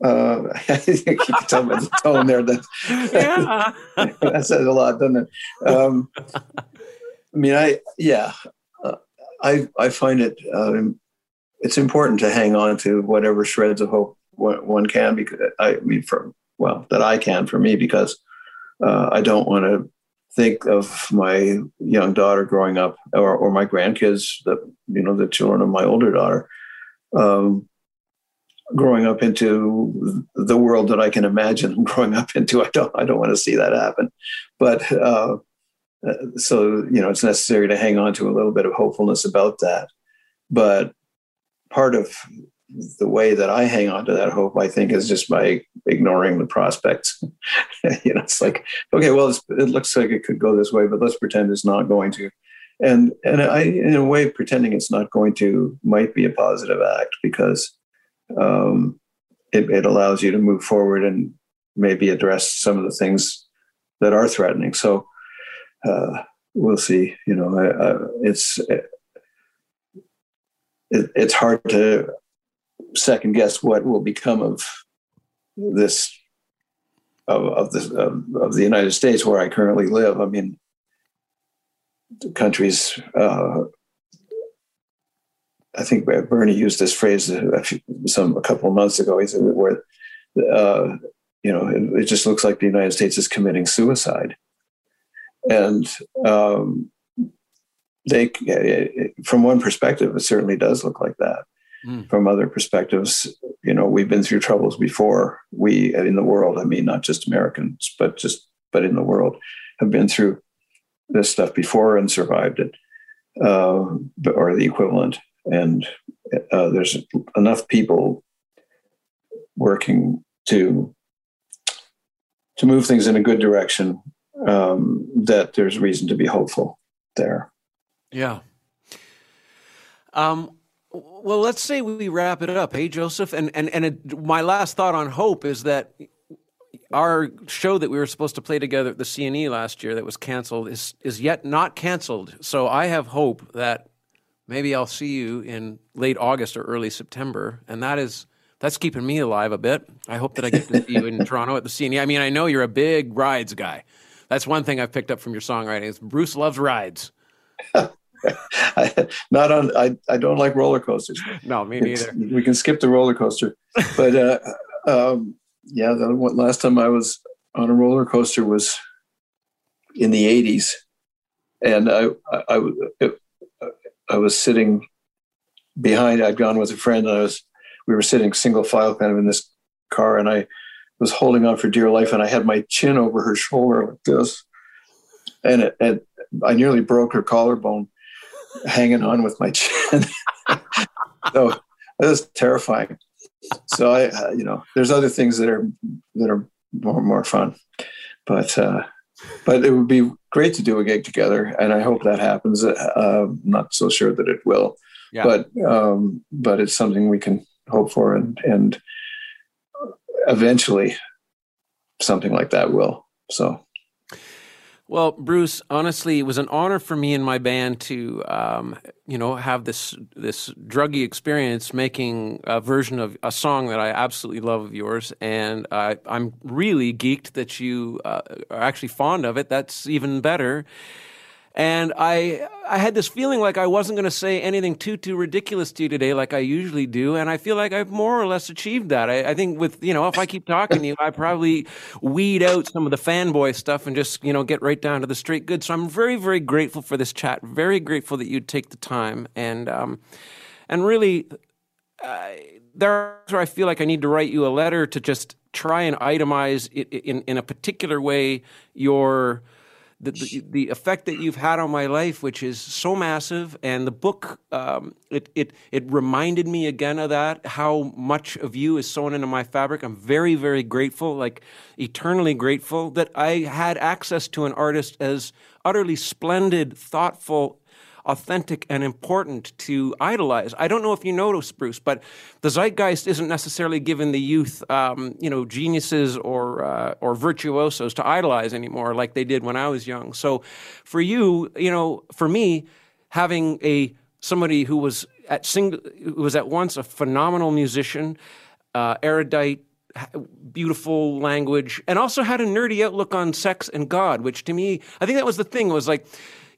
uh, (laughs) you can tell by the tone there that (laughs) yeah. (laughs) that says a lot, doesn't it? Um, I mean, I yeah, uh, I I find it um, it's important to hang on to whatever shreds of hope one, can because I mean for well that I can for me because uh, I don't want to think of my young daughter growing up or, or my grandkids the you know the children of my older daughter um, growing up into the world that I can imagine (laughs) growing up into. I don't I don't want to see that happen, but uh, so you know it's necessary to hang on to a little bit of hopefulness about that. But part of the way that I hang on to that hope, I think, is just by ignoring the prospects. (laughs) you know, it's like, okay, well, it looks like it could go this way, but let's pretend it's not going to. And and I, in a way, pretending it's not going to might be a positive act because um, it, it, allows you to move forward and maybe address some of the things that are threatening. So uh, we'll see. You know, uh, it's it, it's hard to second guess what will become of this of, of the of, of, the United States where I currently live. I mean, the country's uh, I think Bernie used this phrase a, few, some a couple of months ago. He said, "Where, uh, you know, it, it, just looks like the United States is committing suicide," and um, they, from one perspective, it certainly does look like that. Mm. From other perspectives, you know, we've been through troubles before. We in the world, I mean, not just Americans, but just but in the world, have been through this stuff before and survived it, uh, or the equivalent and uh, there's enough people working to to move things in a good direction um, that there's reason to be hopeful. there. Yeah. Um, well, let's say we wrap it up. Hey, Joseph, and and and it, my last thought on hope is that our show that we were supposed to play together at the CNE last year that was canceled is is yet not canceled. So I have hope that maybe I'll see you in late August or early September, and that is that's keeping me alive a bit. I hope that I get to see you in (laughs) Toronto at the CNE. I mean, I know you're a big rides guy. That's one thing I've picked up from your songwriting. Is Bruce loves rides. I, (laughs) not on. I, I don't like roller coasters. No, me neither. We can skip the roller coaster, but uh, um, yeah, the last time I was on a roller coaster was in the '80s, and I I, I, I was sitting behind. I'd gone with a friend, and I was we were sitting single file kind of in this car, and I was holding on for dear life, and I had my chin over her shoulder like this, and it, and I nearly broke her collarbone hanging on with my (laughs) chin. so it was terrifying. So I, uh, you know, there's other things that are that are more more fun, but uh, but it would be great to do a gig together, and I hope that happens. Uh, I'm not so sure that it will, yeah. but um, but it's something we can hope for, and and eventually something like that will. So well, Bruce, honestly, it was an honor for me and my band to, um, you know, have this this druggy experience making a version of a song that I absolutely love of yours, and I'm really geeked that you uh, are actually fond of it. That's even better. And I I had this feeling like I wasn't going to say anything too too ridiculous to you today, like I usually do, and I feel like I've more or less achieved that. I, I think with you know if I keep talking to you, I probably weed out some of the fanboy stuff and just you know get right down to the straight good. So I'm very very grateful for this chat. Very grateful that you'd take the time and um, and really. Uh, there are where I feel like I need to write you a letter to just try and itemize in, in, in a particular way your the, the, the effect that you've had on my life, which is so massive. And the book, um, it, it, it reminded me again of that, how much of you is sewn into my fabric. I'm very, very grateful, like eternally grateful that I had access to an artist as utterly splendid, thoughtful, authentic and important to idolize. I don't know if you notice, Bruce, but the zeitgeist isn't necessarily giving the youth, um, you know, geniuses or uh, or virtuosos to idolize anymore, like they did when I was young. So, for you, you know, for me, having a somebody who was at sing- who was at once a phenomenal musician, uh, erudite, beautiful language, and also had a nerdy outlook on sex and God, which to me, I think that was the thing. Was like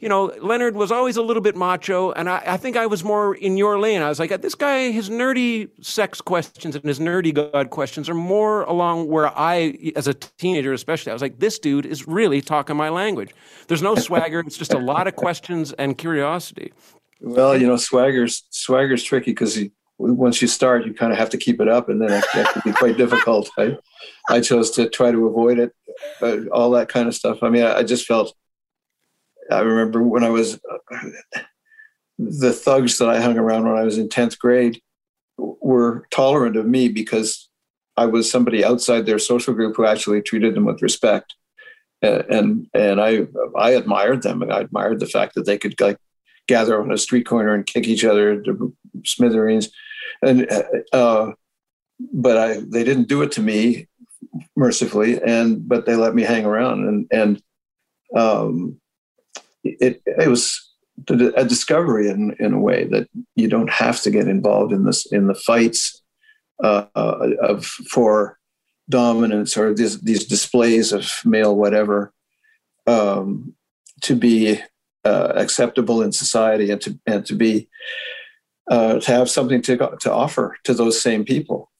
you know, Leonard was always a little bit macho, and I, I, think I was more in your lane. I was like, this guy, his nerdy sex questions and his nerdy God questions are more along where I, as a teenager especially, I was like, this dude is really talking my language. There's no swagger. it's just a lot of questions and curiosity. Well, you know, swagger's swagger's tricky because once you start, you kind of have to keep it up, and then it, can be quite difficult. I, I chose to try to avoid it, uh, all that kind of stuff. I mean, I, I just felt I remember when I was the thugs that I hung around when I was in 10th grade were tolerant of me because I was somebody outside their social group who actually treated them with respect. And and I I admired them and I admired the fact that they could like gather on a street corner and kick each other to smithereens. And uh, but I they didn't do it to me mercifully and but they let me hang around and and um, it, it was a discovery in, in a way that you don't have to get involved in this in the fights uh, of for dominance or these, these displays of male whatever um, to be uh, acceptable in society and to and to be uh, to have something to to offer to those same people.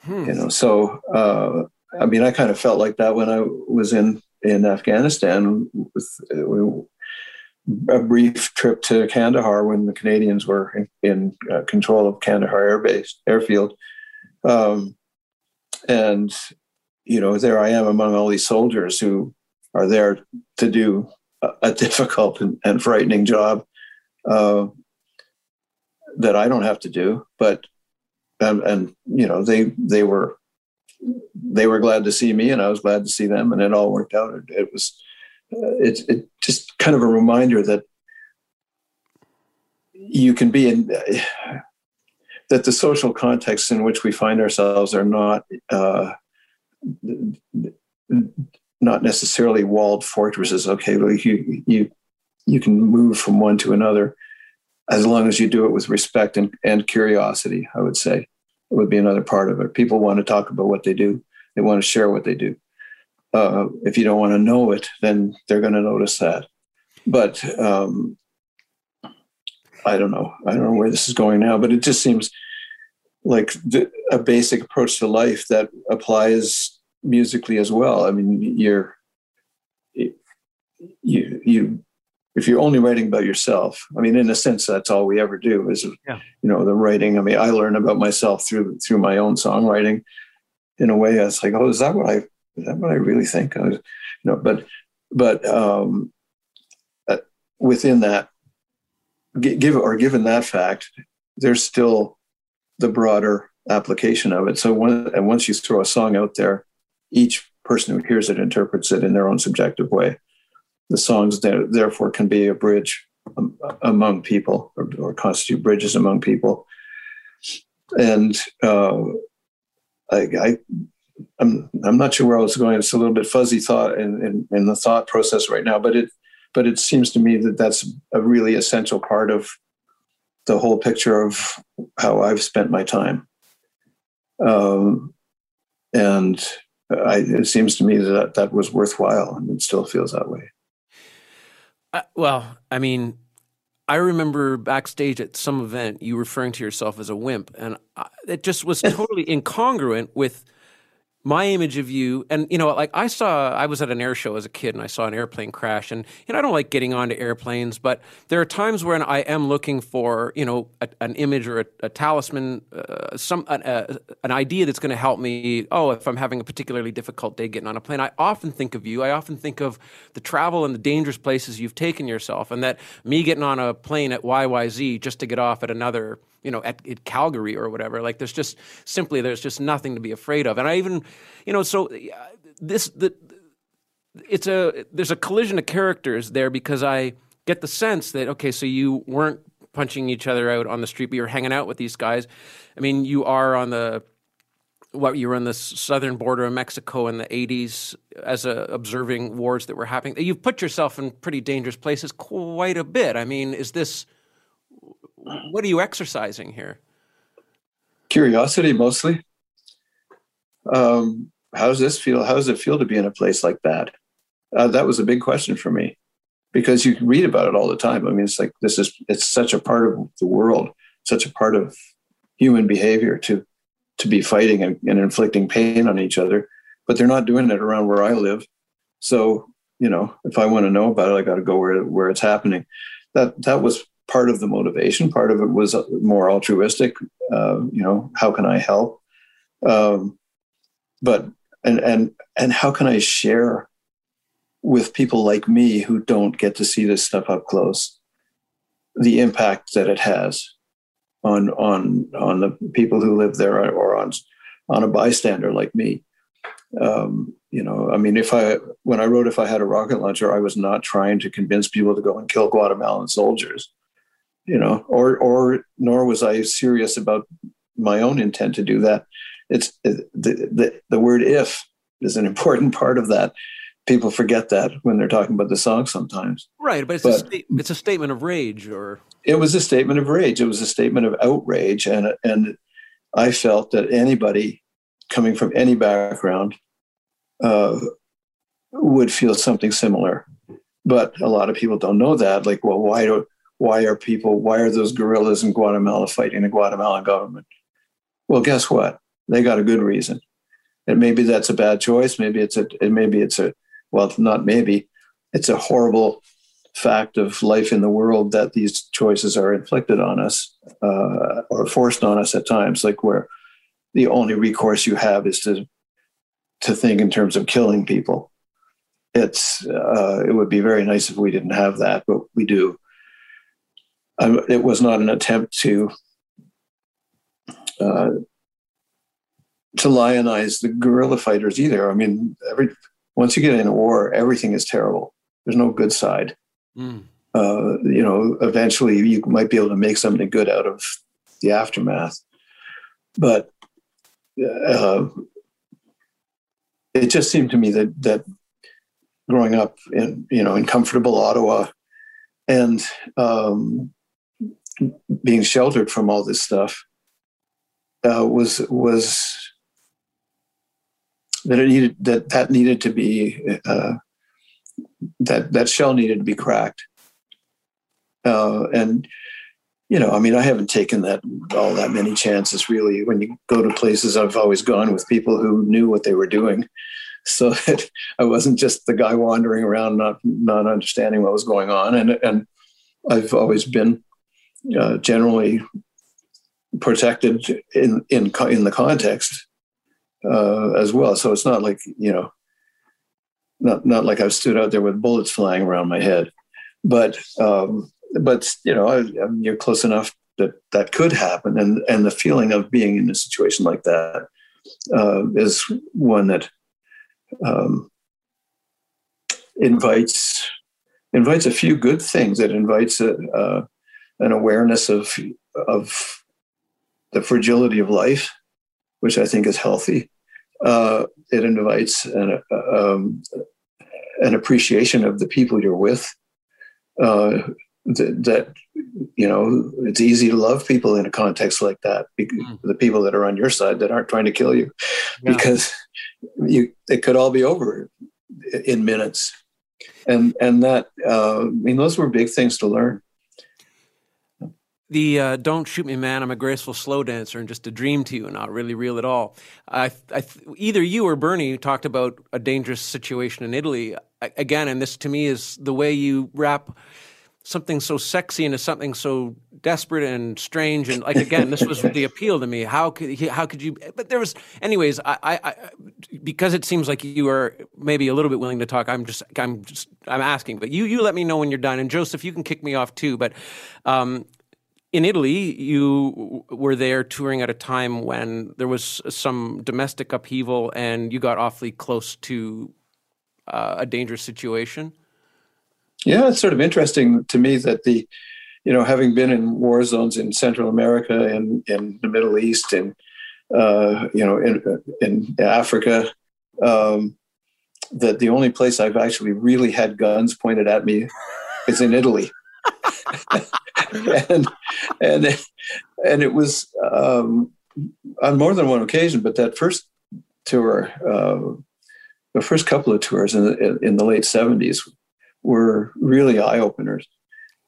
Hmm. You know, so uh, I mean, I kind of felt like that when I was in in Afghanistan with a brief trip to Kandahar when the Canadians were in, in uh, control of Kandahar Air Base airfield, um, and you know there I am among all these soldiers who are there to do a, a difficult and, and, frightening job uh, that I don't have to do, but and, and you know they they were they were glad to see me and I was glad to see them and it all worked out. It, it was it's it just kind of a reminder that you can be in (sighs) that the social contexts in which we find ourselves are not uh, not necessarily walled fortresses. Okay, well, you you you can move from one to another as long as you do it with respect and, and curiosity. I would say it would be another part of it. People want to talk about what they do. They want to share what they do. Uh, if you don't want to know it, then they're going to notice that. But um, I don't know. I don't know where this is going now, but it just seems like the, a basic approach to life that applies musically as well. I mean, you're you you if you're only writing about yourself. I mean, in a sense, that's all we ever do is yeah. you know the writing. I mean, I learn about myself through through my own songwriting. In a way, it's like, oh, is that what I is that what I really think? I was, know, but but um, uh, within that give or given that fact, there's still the broader application of it. So and once you throw a song out there, each person who hears it interprets it in their own subjective way. The songs there, therefore can be a bridge um, among people or, or, constitute bridges among people. And uh, I, I I'm I'm not sure where I was going. It's a little bit fuzzy thought in, in, in the thought process right now, but it but it seems to me that that's a really essential part of the whole picture of how I've spent my time. Um, and I, it seems to me that that was worthwhile, and it still feels that way. Uh, well, I mean, I remember backstage at some event you referring to yourself as a wimp, and I, it just was (laughs) totally incongruent with my image of you and you know like i saw i was at an air show as a kid and i saw an airplane crash and you know i don't like getting onto airplanes but there are times when i am looking for you know a, an image or a, a talisman uh, some an, an idea that's going to help me oh if i'm having a particularly difficult day getting on a plane. I often think of you. I often think of the travel and the dangerous places you've taken yourself and that me getting on a plane at yyz just to get off at another you know at, at, Calgary or whatever. Like there's just simply there's just nothing to be afraid of. And I even you know so this the it's a there's a collision of characters there because I get the sense that okay, so you weren't punching each other out on the street, but you're hanging out with these guys. I mean, you are on the what you were on the southern border of Mexico in the 80s as a, observing wars that were happening. You've put yourself in pretty dangerous places quite a bit. I mean, is this what are you exercising here? Curiosity, mostly. Um, how does this feel? How does it feel to be in a place like that? Uh, that was a big question for me because you read about it all the time. I mean, it's like this is it's such a part of the world, such a part of human behavior to to be fighting and, and inflicting pain on each other. But they're not doing it around where I live. So you know, if I want to know about it, I got to go where where it's happening. That that was part of the motivation. Part of it was more altruistic. Uh, you know, how can I help? Um, but and and and how can I share with people like me who don't get to see this stuff up close the impact that it has on on on the people who live there or on on a bystander like me. Um, you know, I mean, if I when I wrote if I had a rocket launcher, I was not trying to convince people to go and kill Guatemalan soldiers you know, or or nor was I serious about my own intent to do that. It's the the, the word if is an (laughs) important part of that. People forget that when they're talking about the song sometimes. Right, but it's, but a, sta- it's a statement of rage, or it was a statement of rage. It was a statement of outrage, and and I felt that anybody coming from any background uh, would feel something similar. But a lot of people don't know that. Like, well, why do why are people, why are those guerrillas in Guatemala fighting the Guatemalan government? Well, guess what? They got a good reason. And maybe that's a bad choice. Maybe it's a, maybe it's a, well, not maybe, it's a horrible fact of life in the world that these choices are inflicted on us uh, or forced on us at times, like where the only recourse you have is to to think in terms of killing people. It's uh, it would be very nice if we didn't have that, but we do it was not an attempt to uh, to lionize the guerrilla fighters either. I mean, every once you get in a war, everything is terrible. There's no good side. Mm. Uh, you know, eventually you might be able to make something good out of the aftermath, but uh, it just seemed to me that that growing up in you know in comfortable Ottawa and um, being sheltered from all this stuff uh, was was that it needed that that needed to be uh, that that shell needed to be cracked. Uh, and you know i mean i haven't taken that all that many chances really when you go to places. I've always gone with people who knew what they were doing. So (laughs) that i wasn't just the guy wandering around not not understanding what was going on. And and i've always been uh, generally protected in in in the context uh, as well. So it's not like you know, not not like I've stood out there with bullets flying around my head, but um, but you know, I, I mean, you're close enough that that could happen, and and the feeling of being in a situation like that uh, is one that um, invites invites a few good things. It invites a, uh, an awareness of of the fragility of life, which I think is healthy. Uh, it invites an, um, an appreciation of the people you're with. Uh, that, that, you know, it's easy to love people in a context like that. Mm. The people that are on your side that aren't trying to kill you, yeah. because you it could all be over in minutes. And and that uh, I mean, those were big things to learn the uh, "Don't shoot me, man. I'm a graceful slow dancer and just a dream to you, and not really real at all." I, I, either you or Bernie talked about a dangerous situation in Italy again, and this to me is the way you wrap something so sexy into something so desperate and strange and like again this was the (laughs) appeal to me how could how could you but there was anyways I, I because it seems like you are maybe a little bit willing to talk i'm just i'm just i'm asking but you you let me know when you're done and joseph you can kick me off too but um, in Italy, you were there touring at a time when there was some domestic upheaval and you got awfully close to uh, a dangerous situation. Yeah, it's sort of interesting to me that the, you know, having been in war zones in Central America and in the Middle East and, uh, you know, in, in Africa, um, that the only place I've actually really had guns pointed at me is in Italy. And and and it was um, on more than one occasion. But that first tour, uh, the first couple of tours in the, in the late seventies, were really eye openers.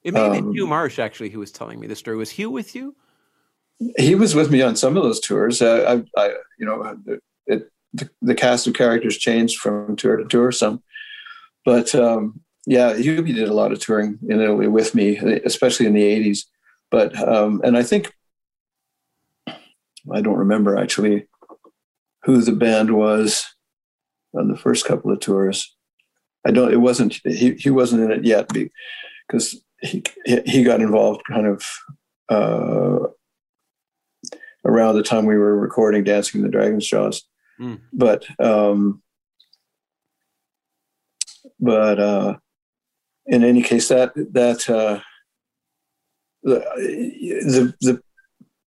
It may have been um, Hugh Marsh actually who was telling me the story. Was Hugh with you? He was with me on some of those tours. Uh, I, I, you know, it, the, the, cast of characters changed from tour to tour some, but um, yeah, Hubie did a lot of touring in Italy with me, especially in the '80s. But um, and I think I don't remember actually who the band was on the first couple of tours. I don't. It wasn't. He he wasn't in it yet because he he got involved kind of uh, around the time we were recording "Dancing in the Dragon's Jaws." Mm. But um, but uh, in any case, that that uh, the, the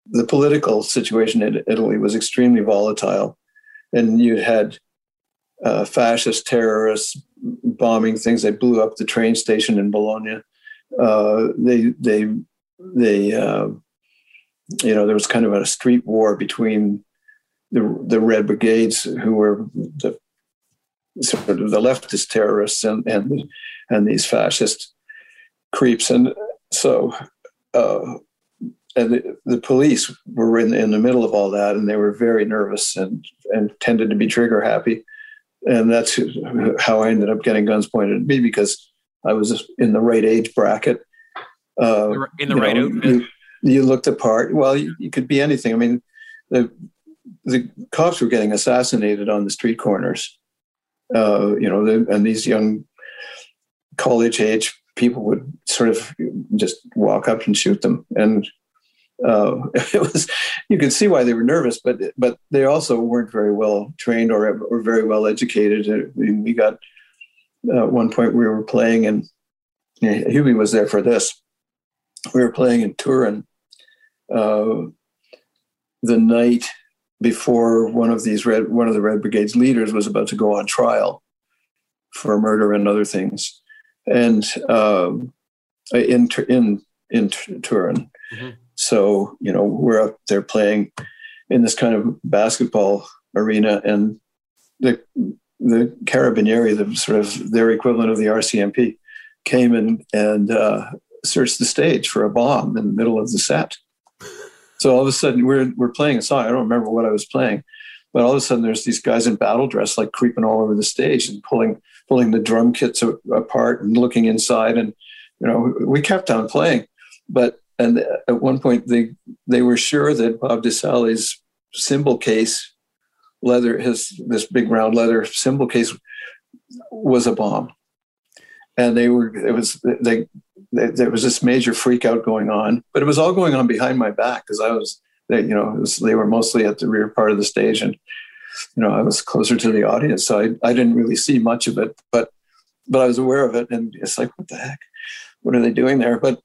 the political situation in Italy was extremely volatile, and you had uh, fascist terrorists bombing things. They blew up the train station in Bologna. Uh, they they they uh, you know there was kind of a street war between the the Red Brigades, who were the sort of the leftist terrorists, and and and these fascist creeps. And so, uh, and the, the, police were in, in the middle of all that, and they were very nervous and and tended to be trigger happy. And that's how I ended up getting guns pointed at me because I was in the right age bracket. Uh, in the right know, you, you, looked apart. Well, you, you could be anything. I mean, the the cops were getting assassinated on the street corners. Uh, Hugh know, the, and these young college age people would sort of just walk up and shoot them and uh, (laughs) it was you could see why they were nervous but but they also weren't very well trained or, or very well educated I mean, we got at one point we were playing, and you was there for this. We were playing in Turin uh, the night before one of these red one of the Red Brigade's leaders was about to go on trial for murder and other things, and um, in in in Turin. Mm-hmm. So you know we're up there playing in this kind of basketball arena, and the the Carabinieri, the sort of their equivalent of the RCMP, came and and uh, searched the stage for a bomb in the middle of the set. So all of a sudden we're we're playing a song. I don't remember what I was playing, but all of a sudden there's these guys in battle dress like creeping all over the stage and pulling pulling the drum kits apart and looking inside. And you know we kept on playing, but and at one point they they were sure that Bob DiSalle's cymbal case leather his this big round leather cymbal case was a bomb and they were it was they, they, there was this major freak out going on but it was all going on behind my back because i was you know was, they were mostly at the rear part of the stage and you know i was closer to the audience so I, I didn't really see much of it but but i was aware of it and it's like what the heck? What are they doing there? But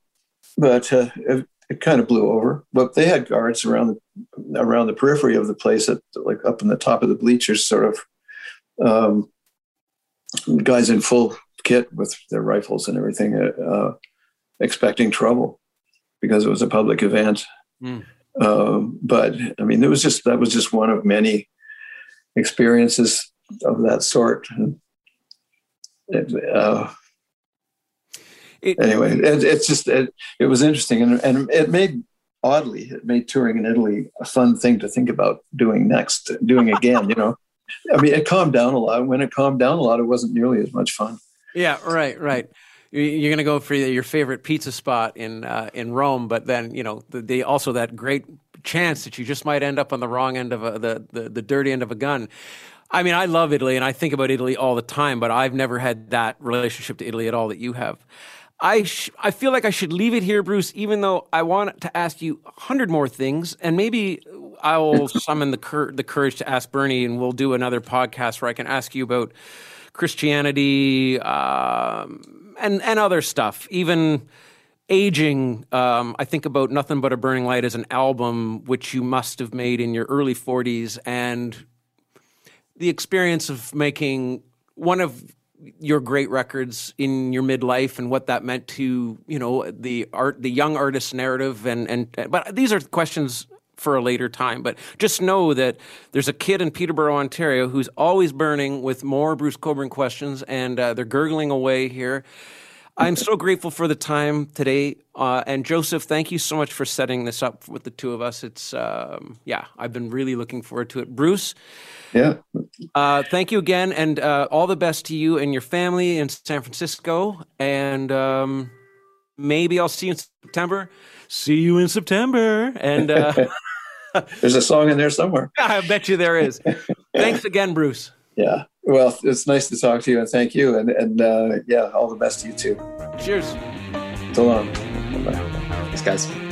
but uh, it, it kind of blew over but they had guards around the around the periphery of the place at like up in the top of the bleachers sort of um, guys in full kit with their rifles and everything, uh, uh, expecting trouble because it was a public event. Mm. but I mean, it was just that was just one of many experiences of that sort. It, uh, it, anyway, it, it's just it, it was interesting, and, and it made oddly it made touring in Italy a fun thing to think about doing next, doing again. you know, I mean, it calmed down a lot. When it calmed down a lot, it wasn't nearly as much fun. Yeah, right, right. You're going to go for your favorite pizza spot in uh, in Rome, but then you know the, the, also that great chance that you just might end up on the wrong end of a, the, the the dirty end of a gun. I mean, I love Italy and I think about Italy all the time, but I've never had that relationship to Italy at all that you have. I sh- I feel like I should leave it here, Bruce, even though I want to ask you a hundred more things, and maybe I'll (laughs) summon the cur- the courage to ask Bernie, and we'll do another podcast where I can ask you about Christianity um, and and other stuff, even aging. Um, I think about Nothing But a Burning Light as an album which you must have made in your early 40s, and the experience of making one of your great records in your midlife and what that meant to you know the art the young artist narrative and and but these are questions for a later time. But just know that there's a kid in Peterborough, Ontario, who's always burning with more Bruce Cockburn questions, and uh, they're gurgling away here. I'm so grateful for the time today. Uh, and Joseph, thank you so much for setting this up with the two of us. It's, um, yeah, I've been really looking forward to it. Bruce, yeah. Uh, thank you again, and uh, all the best to you and your family in San Francisco. And um, maybe I'll see you in September. See you in September. And uh, (laughs) There's a song in there somewhere. (laughs) I bet you there is. Thanks again, Bruce. Yeah. Well, it's nice to talk to you and thank you. And, and uh, yeah, all the best to you too. Cheers. So long. Bye. Thanks, guys.